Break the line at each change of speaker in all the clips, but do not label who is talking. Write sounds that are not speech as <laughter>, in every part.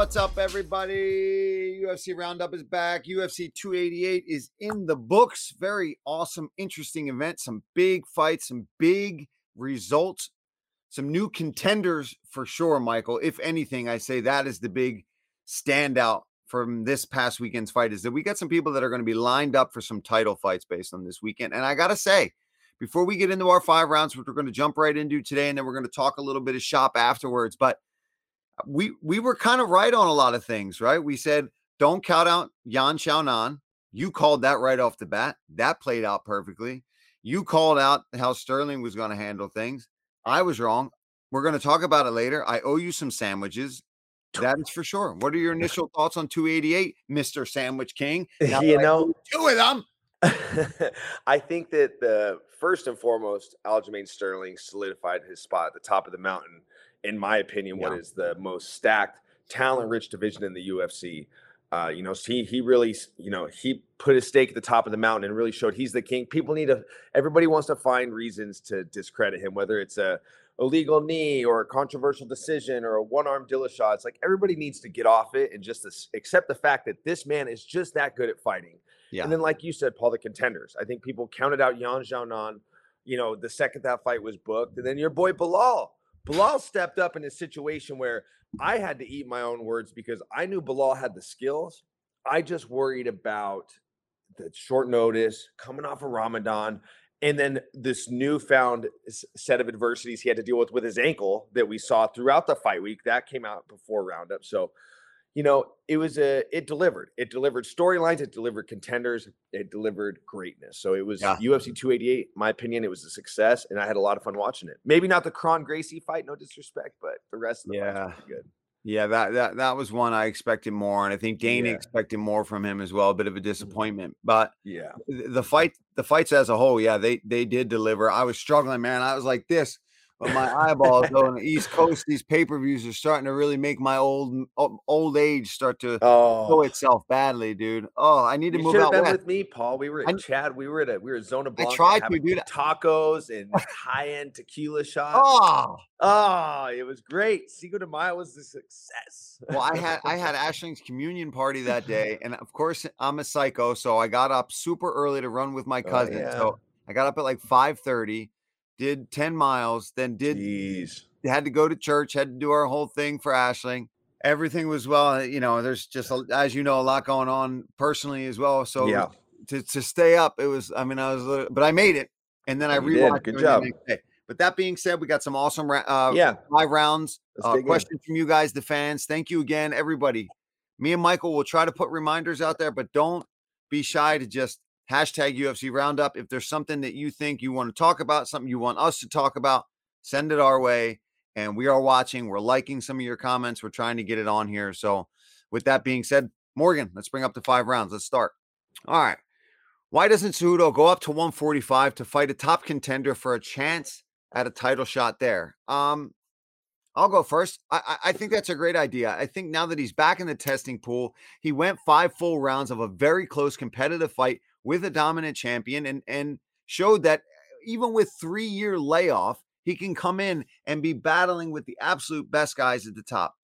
What's up, everybody? UFC Roundup is back. UFC 288 is in the books. Very awesome, interesting event. Some big fights, some big results, some new contenders for sure, Michael. If anything, I say that is the big standout from this past weekend's fight is that we got some people that are going to be lined up for some title fights based on this weekend. And I got to say, before we get into our five rounds, which we're going to jump right into today, and then we're going to talk a little bit of shop afterwards, but we we were kind of right on a lot of things, right? We said don't count out Yan Xiaonan. You called that right off the bat. That played out perfectly. You called out how Sterling was going to handle things. I was wrong. We're going to talk about it later. I owe you some sandwiches. That is for sure. What are your <laughs> initial thoughts on 288, Mr. Sandwich King?
Now you know,
two of them. <laughs>
I think that the first and foremost, Aljamain Sterling solidified his spot at the top of the mountain in my opinion, yeah. what is the most stacked, talent-rich division in the UFC. Uh, you know, he he really, you know, he put his stake at the top of the mountain and really showed he's the king. People need to, everybody wants to find reasons to discredit him, whether it's a illegal knee or a controversial decision or a one-arm Dillashaw. It's like everybody needs to get off it and just accept the fact that this man is just that good at fighting. Yeah. And then, like you said, Paul, the contenders. I think people counted out Yan Xiaonan, you know, the second that fight was booked, and then your boy Belal Belal stepped up in a situation where I had to eat my own words because I knew Belal had the skills. I just worried about the short notice coming off of Ramadan and then this newfound set of adversities he had to deal with with his ankle that we saw throughout the fight week that came out before roundup so you know, it was a it delivered. It delivered storylines, it delivered contenders, it delivered greatness. So it was yeah. UFC 288, my opinion, it was a success, and I had a lot of fun watching it. Maybe not the Kron Gracie fight, no disrespect, but the rest of the yeah. good.
Yeah, that that that was one I expected more, and I think Dana yeah. expected more from him as well. A bit of a mm-hmm. disappointment, but
yeah,
the fight, the fights as a whole, yeah, they they did deliver. I was struggling, man. I was like this but my eyeballs though on the East Coast, these pay per views are starting to really make my old old age start to oh. show itself badly, dude. Oh, I need to
you
move out.
Been
west.
with me, Paul. We were at I, Chad. We were at a we were at Zona Blanca.
I tried to, dude.
Tacos and high end tequila shots.
Oh,
oh, it was great. Cinco de Mayo was a success.
well, I had I had Ashling's communion party that day, and of course I'm a psycho, so I got up super early to run with my oh, cousin. Oh, yeah. So I got up at like five thirty did 10 miles, then did
Jeez.
had to go to church, had to do our whole thing for Ashling. Everything was well, you know, there's just a, as you know a lot going on personally as well. So
yeah.
to to stay up, it was I mean, I was but I made it. And then I rewatched
Good job.
But that being said, we got some awesome uh,
yeah.
five rounds. Uh, questions from you guys, the fans. Thank you again, everybody. Me and Michael will try to put reminders out there, but don't be shy to just hashtag UFC Roundup. If there's something that you think you want to talk about, something you want us to talk about, send it our way. And we are watching. We're liking some of your comments. We're trying to get it on here. So, with that being said, Morgan, let's bring up the five rounds. Let's start. All right. Why doesn't Cejudo go up to 145 to fight a top contender for a chance at a title shot there? Um, I'll go first. I, I think that's a great idea. I think now that he's back in the testing pool, he went five full rounds of a very close competitive fight with a dominant champion and and showed that eh, even with three year layoff, he can come in and be battling with the absolute best guys at the top.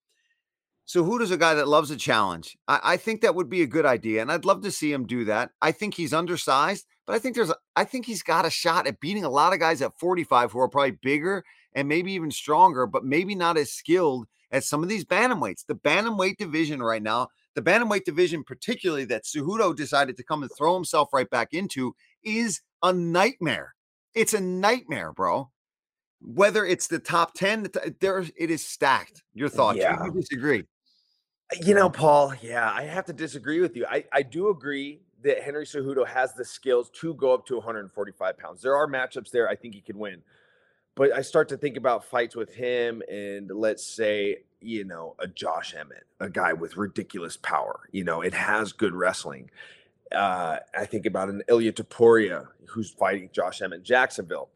So who does a guy that loves a challenge? I, I, think that would be a good idea, and I'd love to see him do that. I think he's undersized, but I think there's, I think he's got a shot at beating a lot of guys at 45 who are probably bigger and maybe even stronger, but maybe not as skilled as some of these bantamweights. The bantamweight division right now the bantamweight division, particularly that Cejudo decided to come and throw himself right back into, is a nightmare. It's a nightmare, bro. Whether it's the top 10, there it is stacked. Your thoughts? Yeah. You disagree?
You know, Paul, yeah, I have to disagree with you. I, I do agree that Henry Cejudo has the skills to go up to 145 pounds. There are matchups there I think he can win. But I start to think about fights with him and let's say you know, a Josh Emmett, a guy with ridiculous power. You know, it has good wrestling. Uh, I think about an Ilia Topuria who's fighting Josh Emmett Jacksonville,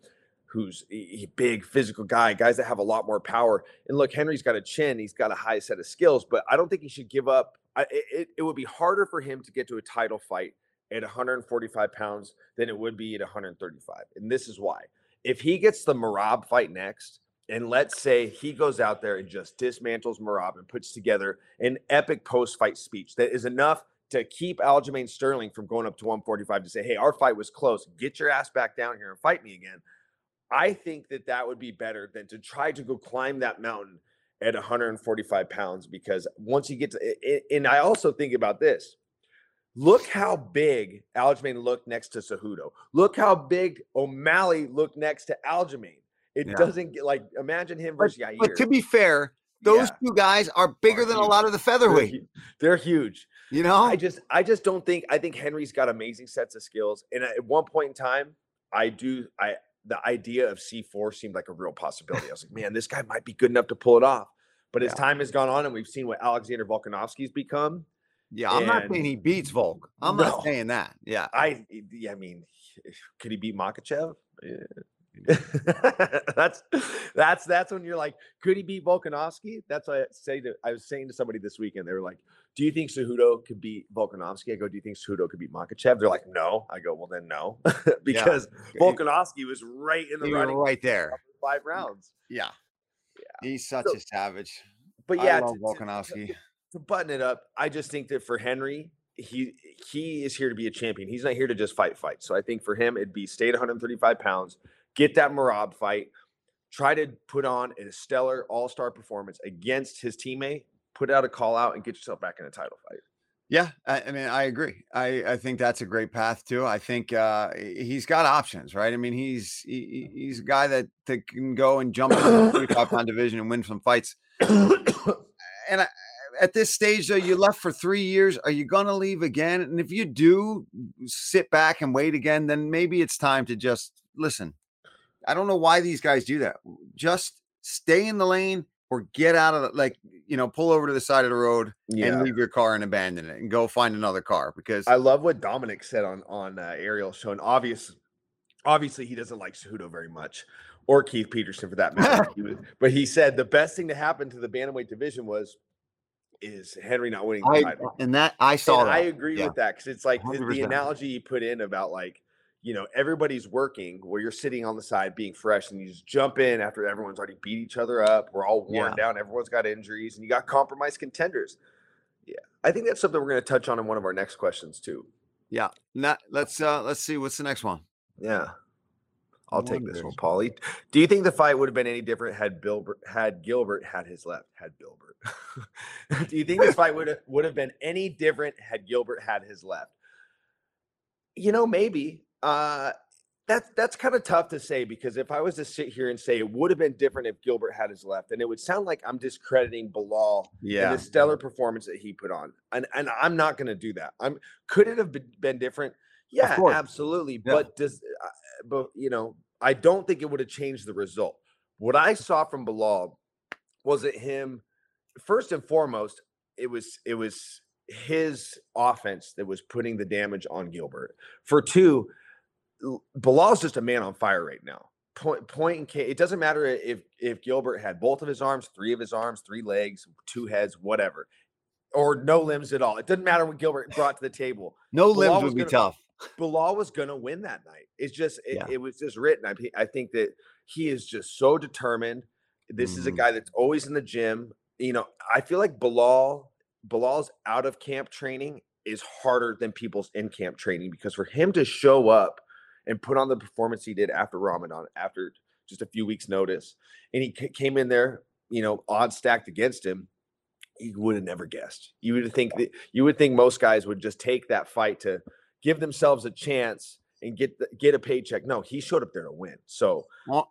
who's a big physical guy, guys that have a lot more power. And look, Henry's got a chin, he's got a high set of skills, but I don't think he should give up. I, it, it would be harder for him to get to a title fight at 145 pounds than it would be at 135. And this is why. If he gets the Merab fight next, and let's say he goes out there and just dismantles Merab and puts together an epic post-fight speech that is enough to keep Aljamain Sterling from going up to 145 to say, "Hey, our fight was close. Get your ass back down here and fight me again." I think that that would be better than to try to go climb that mountain at 145 pounds because once you get to, and I also think about this. Look how big Aljamain looked next to Cejudo. Look how big O'Malley looked next to Aljamain. It yeah. doesn't get like imagine him versus
but, Yair. But to be fair, those yeah. two guys are bigger are than huge. a lot of the featherweight.
They're, they're, huge.
You know,
I just I just don't think I think Henry's got amazing sets of skills. And at one point in time, I do I the idea of C4 seemed like a real possibility. I was like, <laughs> man, this guy might be good enough to pull it off. But as time has gone on and we've seen what Alexander Volkanovski's become.
Yeah, I'm not saying he beats Volk. I'm no, not saying that. Yeah.
I I mean, <sighs> could he beat Makhachev? Yeah. <laughs> that's that's that's when you're like, could he beat Volkanovski? That's what I say to I was saying to somebody this weekend. They were like, Do you think Cejudo could beat Volkanovski? I go, Do you think Cejudo could beat Makhachev? They're like, No. I go, Well then no. <laughs> because yeah. Volkanovski was right in the
he
running
right there.
Five rounds.
Yeah. Yeah. He's such so, a savage.
But yeah,
I love to, Volkanovski.
To, to button it up, I just think that for Henry, he he is here to be a champion. He's not here to just fight fights. So I think for him, it'd be stay at 135 pounds get that Merab fight, try to put on a stellar all star performance against his teammate, put out a call out, and get yourself back in a title fight.
Yeah, I, mean, I agree. I, I think that's a great path too. I think uh, he's got options, right? I mean, he's he, he's a guy that, that can go and jump in the 45 pound division and win some fights. and I, at this stage, though, you left for three years. Are you going to leave again? And if you do sit back and wait again, then maybe it's time to just listen. I don't know why these guys do that. Just stay in the lane or get out of the like you know pull over to the side of the road yeah. and leave your car and abandon it and go find another car because
I love what Dominic said on on uh, Ariel show and obvious obviously he doesn't like Cejudo very much or Keith Peterson for that matter <laughs> he was, but he said the best thing to happen to the bantamweight division was is Henry not winning
the I, title and that I saw that. I
agree yeah. with that because it's like the, the analogy he put in about like you know, everybody's working where you're sitting on the side being fresh and you just jump in after everyone's already beat each other up. We're all worn yeah. down. Everyone's got injuries and you got compromised contenders. Yeah. I think that's something we're going to touch on in one of our next questions too.
Yeah. Not, let's, uh, let's see. What's the next one?
Yeah. I'll take this one, Paulie. Do you think the fight would have been any different had Gilbert had Gilbert had his left? Had Gilbert? <laughs> Do you think this fight would <laughs> have, would have been any different had Gilbert had his left? You know, maybe. Uh, that's that's kind of tough to say because if I was to sit here and say it would have been different if Gilbert had his left, and it would sound like I'm discrediting Belal yeah. and the stellar performance that he put on, and and I'm not going to do that. I'm could it have been different? Yeah, absolutely. Yeah. But does uh, but you know I don't think it would have changed the result. What I saw from Belal was it him first and foremost. It was it was his offense that was putting the damage on Gilbert. For two Belal's just a man on fire right now. Point, point and It doesn't matter if if Gilbert had both of his arms, three of his arms, three legs, two heads, whatever, or no limbs at all. It doesn't matter what Gilbert brought to the table.
no Belal limbs would be
gonna,
tough.
Belal was going to win that night. It's just it, yeah. it, was just written. I I think that he is just so determined. This mm. is a mm. guy that's always in the gym. You know, I feel like Belal Belal's out of camp training is harder than people's in camp training because for him to show up and put on the performance he did after Ramadan, after just a few weeks' notice. And he c- came in there, you know, odds stacked against him. You would have never guessed. You would think that you would think most guys would just take that fight to give themselves a chance and get the, get a paycheck. No, he showed up there to win. So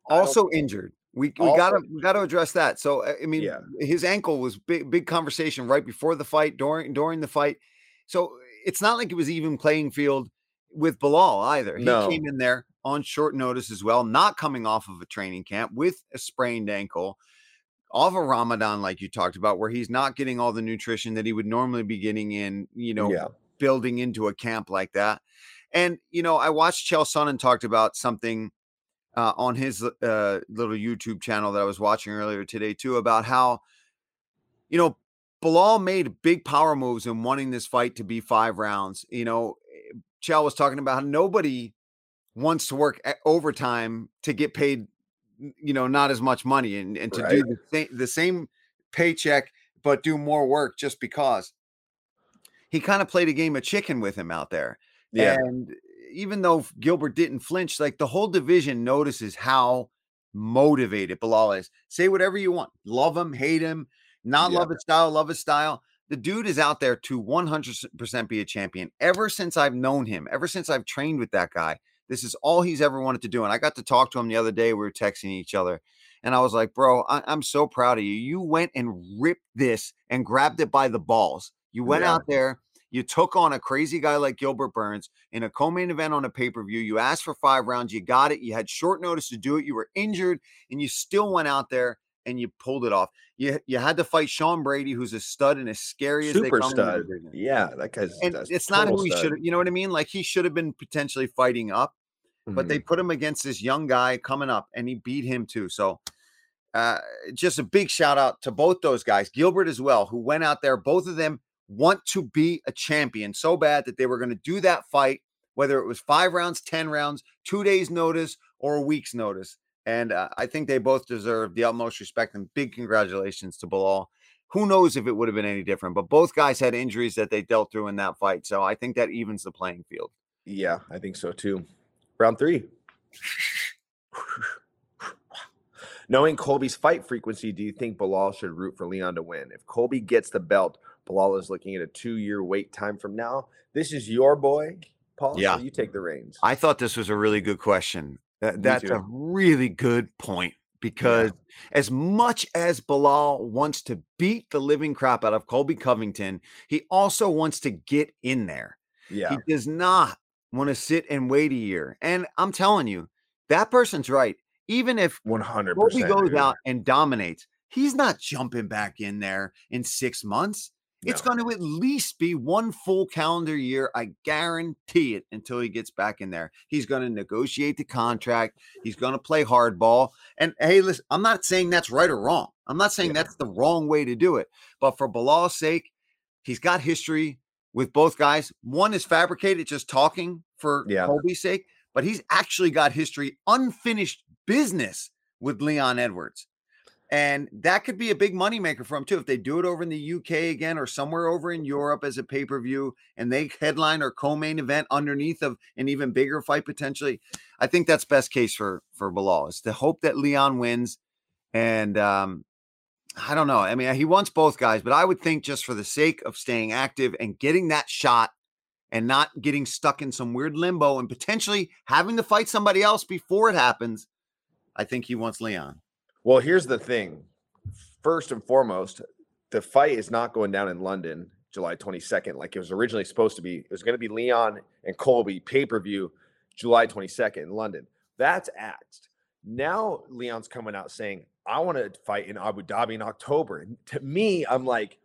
also injured. We we got to we got to address that. So I mean, yeah. his ankle was big big conversation right before the fight, during during the fight. So it's not like it was even playing field with Belal either. He came in there on short notice as well, not coming off of a training camp with a sprained ankle, off a of Ramadan, like you talked about, where he's not getting all the nutrition that he would normally be getting in, you know, yeah. building into a camp like that. And, you know, I watched Chael Sonnen talked about something uh, on his uh, little YouTube channel that I was watching earlier today, too, about how, you know, Belal made big power moves in wanting this fight to be five rounds. You know, Chael was talking about how nobody wants to work overtime to get paid you know, not as much money and, and to right. do the same, the same paycheck, but do more work just because he kind of played a game of chicken with him out there. Yeah. And even though Gilbert didn't flinch, like the whole division notices how motivated Belal is. Say whatever you want. Love him, hate him, not yeah. love his style, love his style. The dude is out there to 100% be a champion. Ever since I've known him, ever since I've trained with that guy, this is all he's ever wanted to do. And I got to talk to him the other day. We were texting each other. And I was like, bro, I- am so proud of you. You went and ripped this and grabbed it by the balls. You went yeah. out there, you took on a crazy guy like Gilbert Burns in a co main event on a pay per view. You asked for five rounds, you got it. You had short notice to do it. You were injured, and you still went out there and you pulled it off. You you had to fight Sean Brady, who's a stud and as scary as
super stud. Yeah, that guy's.
And it's not who he should. You know what I mean? Like he should have been potentially fighting up mm-hmm. but they mm-hmm. put him against this young guy coming up and he beat him too. So uh, just a big shout out to both those guys, Gilbert as well, who went out there. Both of them want to be a champion so bad that they were going to do that fight, whether it was five rounds, 10 rounds, two days' notice, or a week's notice. And uh, I think they both deserve the utmost respect and big congratulations to Belal. Who knows if it would have been any different, but both guys had injuries that they dealt through in that fight. So I think that evens the playing field.
Yeah, I think so too. Round three. <sighs> Knowing Colby's fight frequency, do you think Belal should root for Leon to win? If Colby gets the belt, Belal is looking at a two-year wait time from now. This is your boy, Paul. Yeah, so you take the reins.
I thought this was a really good question. That, that's a really good point because yeah. as much as Belal wants to beat the living crap out of Colby Covington, he also wants to get in there. Yeah. He does not want to sit and wait a year. And I'm telling you, that person's right. Even if
100
Colby goes out and dominates, he's not jumping back in there in six months. No. It's going to at least be one full calendar year. I guarantee it until he gets back in there. He's going to negotiate the contract. He's going to play hardball. And hey, listen, I'm not saying that's right or wrong. I'm not saying yeah. that's the wrong way to do it. But for Belal's sake, he's got history with both guys. One is fabricated, just talking for yeah. Colby's sake, but he's actually got history, unfinished business with Leon Edwards. And that could be a big moneymaker for him too. If they do it over in the UK again or somewhere over in Europe as a pay-per-view and they headline or co-main event underneath of an even bigger fight potentially, I think that's best case for for Belal is to hope that Leon wins. And um, I don't know. I mean, he wants both guys, but I would think just for the sake of staying active and getting that shot and not getting stuck in some weird limbo and potentially having to fight somebody else before it happens, I think he wants Leon.
Well, here's the thing. First and foremost, the fight is not going down in London July 22nd like it was originally supposed to be. It was going to be Leon and Colby pay-per-view July 22nd in London. That's axed. Now Leon's coming out saying, I want to fight in Abu Dhabi in October. And to me, I'm like,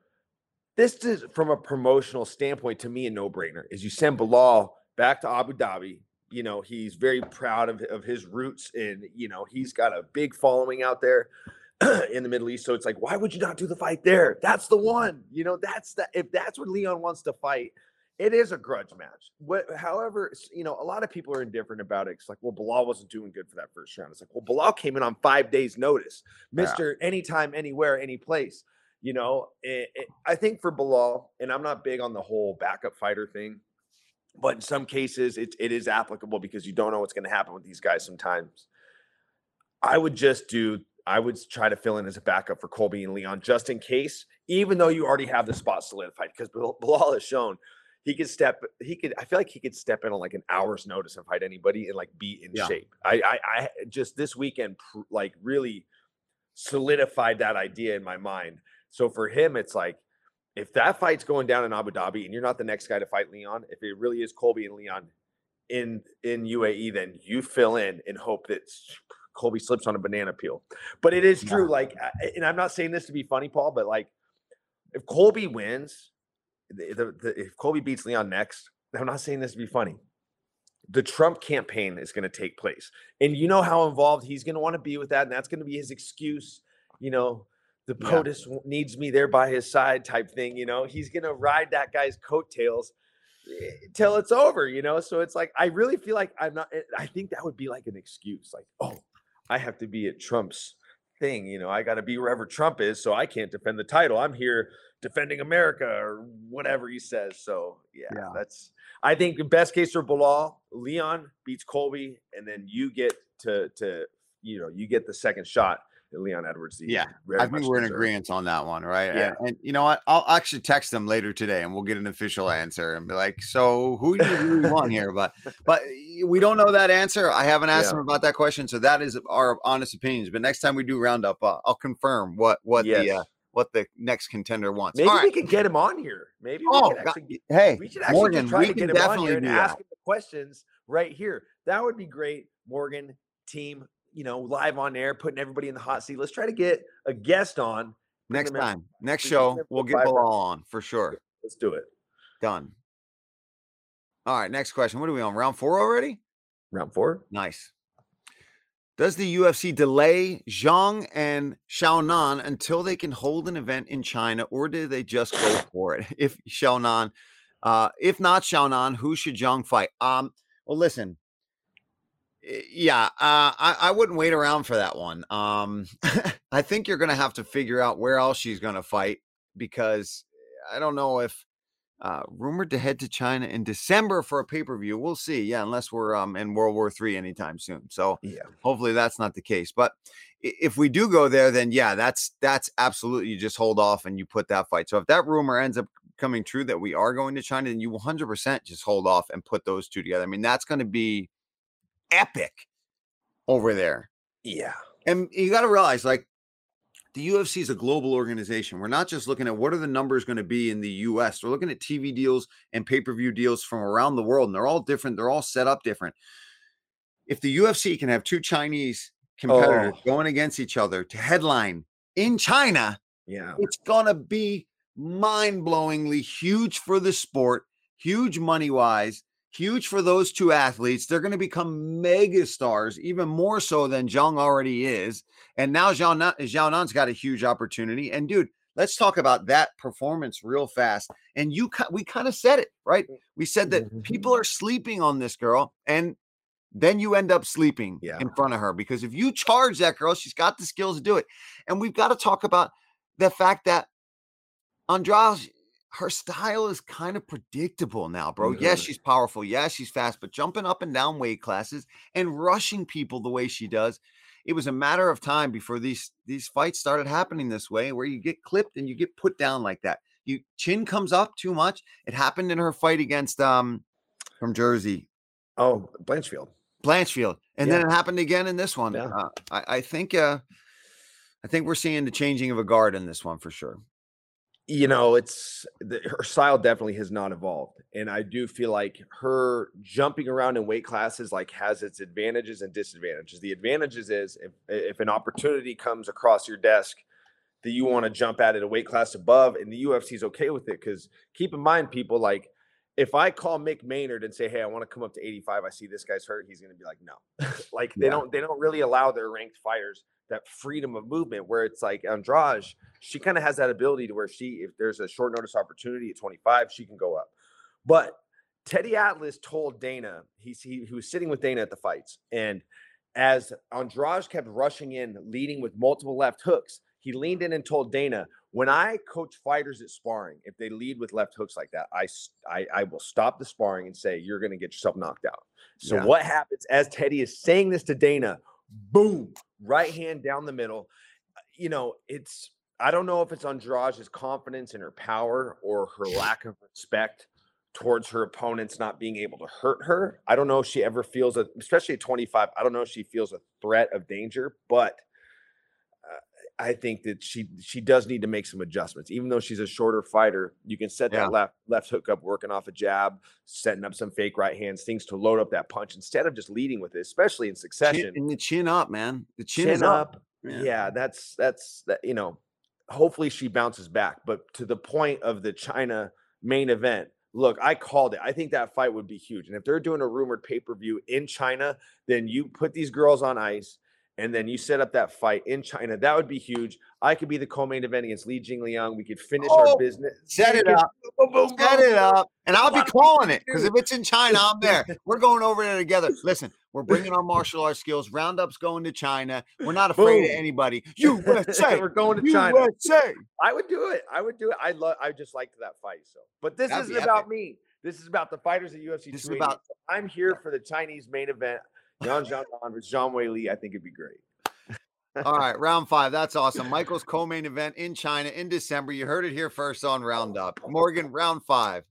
this is from a promotional standpoint to me a no-brainer. Is you send Belal back to Abu Dhabi. You know, he's very proud of, of his roots and you know, he's got a big following out there <clears throat> in the Middle East. So it's like, why would you not do the fight there? That's the one. You know, that's the if that's what Leon wants to fight, it is a grudge match. What, however, you know, a lot of people are indifferent about it. It's like, well, Belal wasn't doing good for that first round. It's like, well, Belal came in on five days' notice, Mister yeah. Anytime, Anywhere, Any Place. You know, it, it, I think for Belal, and I'm not big on the whole backup fighter thing, but in some cases, it, it is applicable because you don't know what's going to happen with these guys sometimes. I would just do I would try to fill in as a backup for Colby and Leon just in case, even though you already have the spot solidified, because Belal has shown he could step he could i feel like he could step in on like an hour's notice and fight anybody and like be in yeah. shape I, I i just this weekend like really solidified that idea in my mind so for him it's like if that fight's going down in abu dhabi and you're not the next guy to fight leon if it really is colby and leon in in uae then you fill in and hope that colby slips on a banana peel but it is true yeah. like and i'm not saying this to be funny paul but like if colby wins the, the, the, if Colby beats Leon next, I'm not saying this to be funny. The Trump campaign is going to take place. And you know how involved he's going to want to be with that. And that's going to be his excuse. You know, the POTUS yeah. needs me there by his side type thing. You know, he's going to ride that guy's coattails eh, till it's over, you know? So it's like, I really feel like I'm not, eh, I think that would be like an excuse. Like, oh, I have to be at Trump's thing. You know, I got to be wherever Trump is, so I can't defend the title. I'm here defending America or whatever he says. So yeah, yeah. that's I think the best case for Belal, Leon beats Colby, and then you get to to you know you get the second shot. Leon Edwards.
Yeah, I think we're in agreement on that one, right? Yeah. And, and, you know what? I'll actually text them later today, and we'll get an official answer and be like, "So who do you really want here?" But <laughs> but we don't know that answer. I haven't asked yeah. them about that question, so that is our honest opinions. But next time we do roundup, uh, I'll confirm what what yes. the uh, what the next contender wants.
Maybe we can get him on here. Maybe oh, actually, hey, we should actually Morgan, try to get him on here and ask him the questions right here. That would be great, Morgan team. You know, live on air, putting everybody in the hot seat. Let's try to get a guest on
next time. In. Next show, we'll get Belal on for sure. <laughs>
Let's do it.
Done. All right, next question. What are we on? Round four already?
Round four.
Nice. Does the UFC delay Zhang and Xiaonan until they can hold an event in China, or do they just go <laughs> for it? If Xiaonan, uh, if not Xiaonan, who should Zhang fight? Um, well, listen, yeah, uh, I, I wouldn't wait around for that one. Um, <laughs> I think you're going to have to figure out where else she's going to fight because I don't know if uh, rumored to head to China in December for a pay per view. We'll see. Yeah, unless we're um, in World War Three anytime soon. So yeah, hopefully that's not the case. But if we do go there, then yeah, that's that's absolutely you just hold off and you put that fight. So if that rumor ends up coming true that we are going to China, then you 100% just hold off and put those two together. I mean, that's going to be epic over there.
Yeah.
And you got to realize, like, the UFC is a global organization. We're not just looking at what are the numbers going to be in the US. We're looking at TV deals and pay-per-view deals from around the world, and they're all different. They're all set up different. If the UFC can have two Chinese competitors oh. going against each other to headline in China,
yeah,
it's gonna be mind-blowingly huge for the sport, huge money-wise, huge for those two athletes. They're going to become mega stars, even more so than Zhang already is. And now Xiao, Xiaonan's got a huge opportunity. And dude, let's talk about that performance real fast. And you, we kind of said it, right? We said that people mm-hmm. are sleeping on this girl, and then you end up sleeping yeah. in front of her because if you charge that girl, she's got the skills to do it. And we've got to talk about the fact that Andrade her style is kind of predictable now, bro. Mm-hmm. Yes, she's powerful. Yes, she's fast, but jumping up and down weight classes and rushing people the way she does, it was a matter of time before these these fights started happening this way, where you get clipped and you get put down like that. You chin comes up too much. It happened in her fight against um from Jersey.
Oh, Blanchfield.
Blanchfield, and yeah. then it happened again in this one. Yeah. Uh, I, I think uh, I think we're seeing the changing of a guard in this one for sure
you know, it's the, her style definitely has not evolved, and I do feel like her jumping around in weight classes like has its advantages and disadvantages. The advantages is if if an opportunity comes across your desk that you want to jump at it a weight class above, and the UFC is okay with it because keep in mind, people like if I call Mick Maynard and say, "Hey, I want to come up to 85. I see this guy's hurt," he's going to be like, "No." <laughs> like they yeah. don't they don't really allow their ranked fighters that freedom of movement where it's like Andrade, she kind of has that ability to where she, if there's a short notice opportunity at 25, she can go up. But Teddy Atlas told Dana, he's, he, he was sitting with Dana at the fights. And as Andrade kept rushing in, leading with multiple left hooks, he leaned in and told Dana, when I coach fighters at sparring, if they lead with left hooks like that, I, I, I will stop the sparring and say, you're going to get yourself knocked out. So yeah. what happens as Teddy is saying this to Dana? Boom, right hand down the middle. Uh, you know, it's I don't know if it's Andrade's confidence in her power or her lack of respect towards her opponents not being able to hurt her. I don't know if she ever feels a, especially at 25. I don't know if she feels a threat of danger, but I think that she she does need to make some adjustments. Even though she's a shorter fighter, you can set yeah. that left left hook up, working off a jab, setting up some fake right hands, things to load up that punch instead of just leading with it, especially in succession. Chin,
and the chin up, man. The chin,
chin up. up. Yeah. yeah, that's that's that. You know, hopefully she bounces back. But to the point of the China main event, look, I called it. I think that fight would be huge. And if they're doing a rumored pay per view in China, then you put these girls on ice and then you set up that fight in China. That would be huge. I could be the co-main event against Li Jingliang. We could finish oh, our business.
Set it up. Boom, boom, boom, set it up. And I'll be calling it because if it's in China, I'm there. <laughs> We're going over there together. Listen, We're bringing our martial arts skills. Roundup's going to China. We're not afraid of anybody. <laughs> USA.
We're going to China. USA. I would do it. I would do it. I love. I just liked that fight. So, but this That'd isn't about me. This is about the fighters at UFC. This is about. I'm here for the Chinese main event. Yan Xiaonan versus Zhang Weili. I think it'd be great.
All right, <laughs> round five. That's awesome. Michael's co-main event in China in December. You heard it here first on Roundup. Morgan, round five.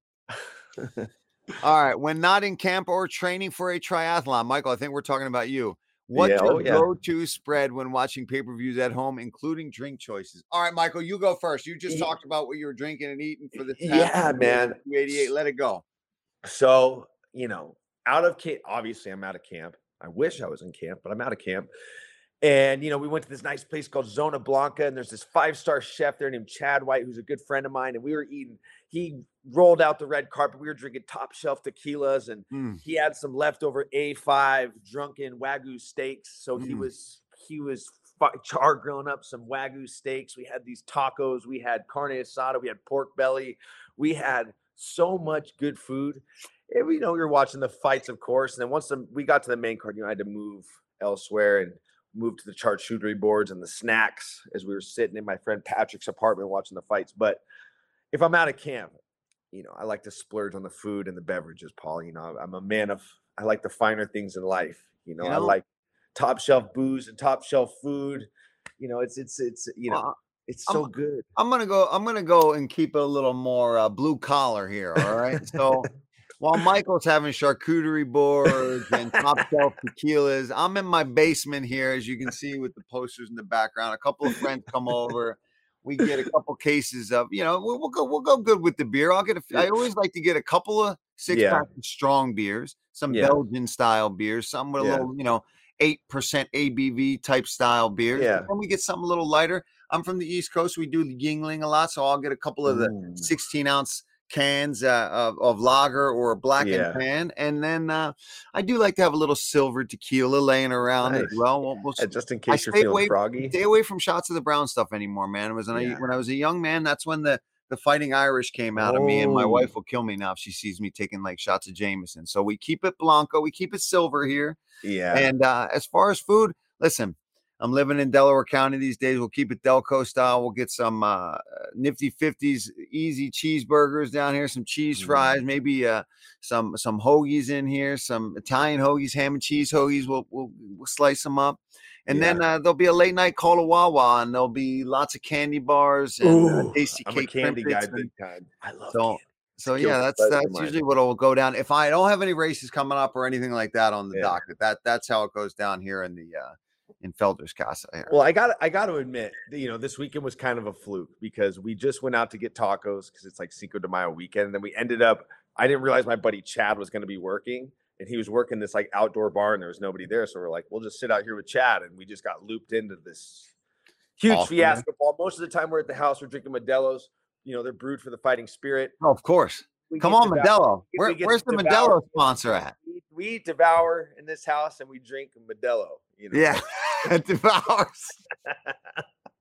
<laughs> All right. When not in camp or training for a triathlon, Michael, I think we're talking about you. What's yeah, your oh, yeah. go-to spread when watching pay-per-views at home, including drink choices? All right, Michael, you go first. You just talked about what you were drinking and eating for the
yeah, man.
288. Let it go.
So, you know, out of camp, obviously I'm out of camp. I wish I was in camp, but I'm out of camp. And you know, we went to this nice place called Zona Blanca, and there's this five-star chef there named Chad White, who's a good friend of mine. And we were eating. He rolled out the red carpet. We were drinking top shelf tequilas, and mm. he had some leftover A5 drunken wagyu steaks. So mm. he was he was char grilling up some wagyu steaks. We had these tacos. We had carne asada. We had pork belly. We had so much good food. And we you know you're watching the fights, of course. And then once the, we got to the main card, you know, I had to move elsewhere and move to the charcuterie boards and the snacks as we were sitting in my friend Patrick's apartment watching the fights. But if I'm out of camp, you know, I like to splurge on the food and the beverages, Paul. You know, I'm a man of I like the finer things in life. You know, you know? I like top shelf booze and top shelf food. You know, it's it's it's you know, uh, it's so
I'm,
good.
I'm gonna go. I'm gonna go and keep it a little more uh, blue collar here. All right, so while Michael's having charcuterie boards and top shelf tequilas, I'm in my basement here, as you can see with the posters in the background. A couple of friends come over. We get a couple cases of, you know, we'll, we'll go, we'll go good with the beer. I'll get a. I always like to get a couple of six yeah. pack strong beers, some yeah. Belgian style beers, some with a yeah. little, you know, eight percent ABV type style beers. Yeah. And we get something a little lighter. I'm from the East Coast. We do the Yuengling a lot, so I'll get a couple of the mm. 16 ounce cans uh, of, of lager or black yeah. and tan. And then uh, I do like to have a little silver tequila laying around nice. as well.
we'll, we'll just in case I you're feeling
away,
froggy.
Stay away from shots of the brown stuff anymore, man. It was when, yeah. I, when I was a young man, that's when the the fighting Irish came out oh. of me, and my wife oh. will kill me now if she sees me taking like shots of Jameson. So we keep it Blanco, we keep it silver here.
Yeah.
And uh, as far as food, listen, I'm living in Delaware County these days. We'll keep it Delco style. We'll get some uh, nifty 50s easy cheeseburgers down here, some cheese fries, mm. maybe uh, some some hoagies in here, some Italian hoagies, ham and cheese hoagies. We'll we'll, we'll slice them up. And yeah. then uh, there'll be a late night call to Wawa, and there'll be lots of candy bars and uh, Ooh, uh, tasty
I'm
cake.
candy guy, big time. I love
so,
candy.
So yeah, that's that's usually what will go down. If I don't have any races coming up or anything like that on the yeah. docket, that that's how it goes down here in the uh, in Felder's Casa here.
Well, I got I got to admit, you know, this weekend was kind of a fluke because we just went out to get tacos because it's like Cinco de Mayo weekend, and then we ended up. I didn't realize my buddy Chad was going to be working, and he was working this like outdoor bar, and there was nobody there, so we're like, we'll just sit out here with Chad, and we just got looped into this huge awesome, fiasco. Ball. Most of the time, we're at the house, we're drinking Modelo's. You know, they're brewed for the fighting spirit.
Oh, of course. We Come on, Modelo. Where, where's the Modelo sponsor at?
We, we devour in this house and we drink Modelo. You know?
Yeah, <laughs> devours.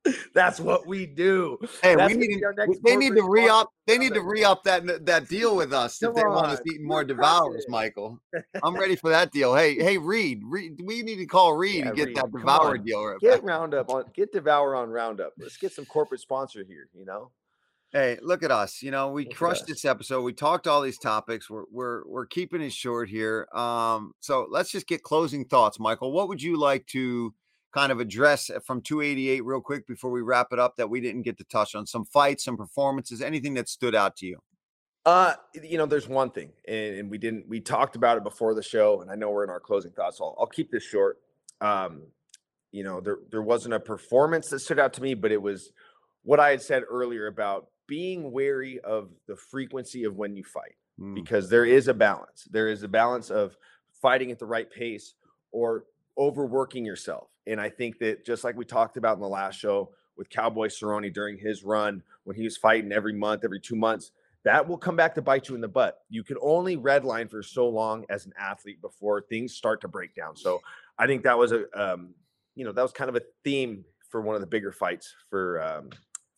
<laughs>
That's what we do.
Hey, That's we need they need to re up. They need to re up that that deal with us Come if they on. want us eating more devours, Michael. <laughs> I'm ready for that deal. Hey, hey, Reed, Reed we need to call Reed yeah, and get Reed, that devour deal.
Right get back. Roundup on. Get devour on Roundup. Let's get some corporate sponsor here. You know.
Hey, look at us. You know, we look crushed this episode. We talked all these topics. We're we're we're keeping it short here. Um, so let's just get closing thoughts, Michael. What would you like to kind of address from 288 real quick before we wrap it up that we didn't get to touch on? Some fights, some performances, anything that stood out to you?
Uh, you know, there's one thing, and, and we didn't we talked about it before the show, and I know we're in our closing thoughts. So I'll, I'll keep this short. Um, you know, there there wasn't a performance that stood out to me, but it was what I had said earlier about being wary of the frequency of when you fight mm. because there is a balance. There is a balance of fighting at the right pace or overworking yourself. And I think that just like we talked about in the last show with Cowboy Cerrone during his run when he was fighting every month, every two months, that will come back to bite you in the butt. You can only redline for so long as an athlete before things start to break down. So I think that was a, um, you know, that was kind of a theme for one of the bigger fights for um,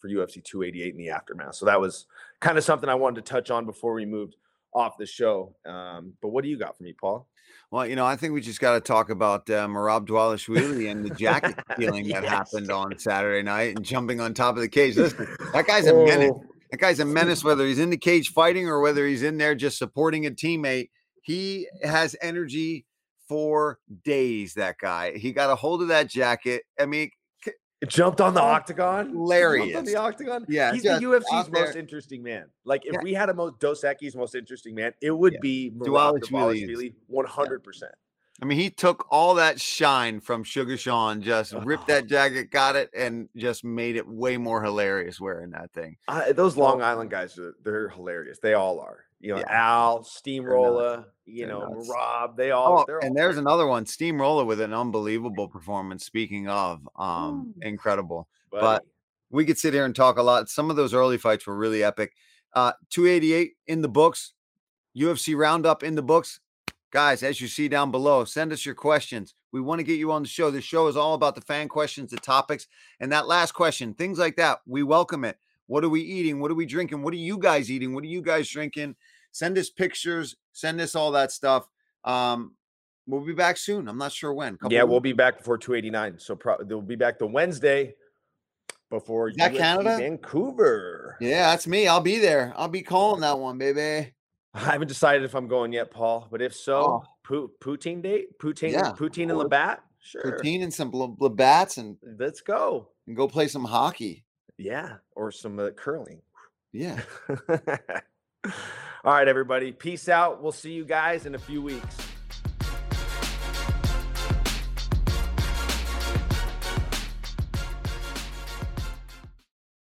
for UFC 288 in the aftermath. So that was kind of something I wanted to touch on before we moved off the show. Um, but what do you got for me, Paul?
Well, you know, I think we just got to talk about uh, Merab Dvalishvili and the jacket <laughs> stealing that happened on Saturday night and jumping on top of the cage. Listen, that guy's a menace. Oh. That guy's a menace, whether he's in the cage fighting or whether he's in there just supporting a teammate. He has energy for days. That guy. He got a hold of that jacket. I mean,
jumped on the oh, octagon.
Hilarious.
on the octagon. Yeah. He's the UFC's most interesting man. Like if yeah. we had a most Dos Equis most interesting man, it would yeah. be Dvalishvili 100%.
I mean, he took all that shine from Sugar Sean, just <laughs> ripped that jacket, got it, and just made it way more hilarious wearing that thing.
Uh, those Long Island guys, they're hilarious. They all are. You know, yeah. Al, Steamroller, you know, nuts. Rob, they all.
Oh, and there's another one, Steamroller, with an unbelievable performance. Speaking of, um, Ooh. incredible. Buddy. But we could sit here and talk a lot. Some of those early fights were really epic. Uh, 288 in the books, UFC roundup in the books. Guys, as you see down below, send us your questions. We want to get you on the show. This show is all about the fan questions, the topics, and that last question, things like that. We welcome it. What are we eating? What are we drinking? What are you guys eating? What are you guys drinking? Send us pictures, send us all that stuff. Um, we'll be back soon. I'm not sure when.
yeah, we'll be back before 289. So pro- they'll be back the Wednesday before
Is that Canada,
Vancouver.
Yeah, that's me. I'll be there. I'll be calling that one, baby. <laughs>
I haven't decided if I'm going yet, Paul. But if so, oh. poutine date, poutine, yeah. poutine and Labatt. Sure.
Poutine and some Labatts, and
let's go
and go play some hockey.
Yeah, or some uh, curling.
Yeah. <laughs>
All right, everybody. Peace out. We'll see you guys in a few weeks.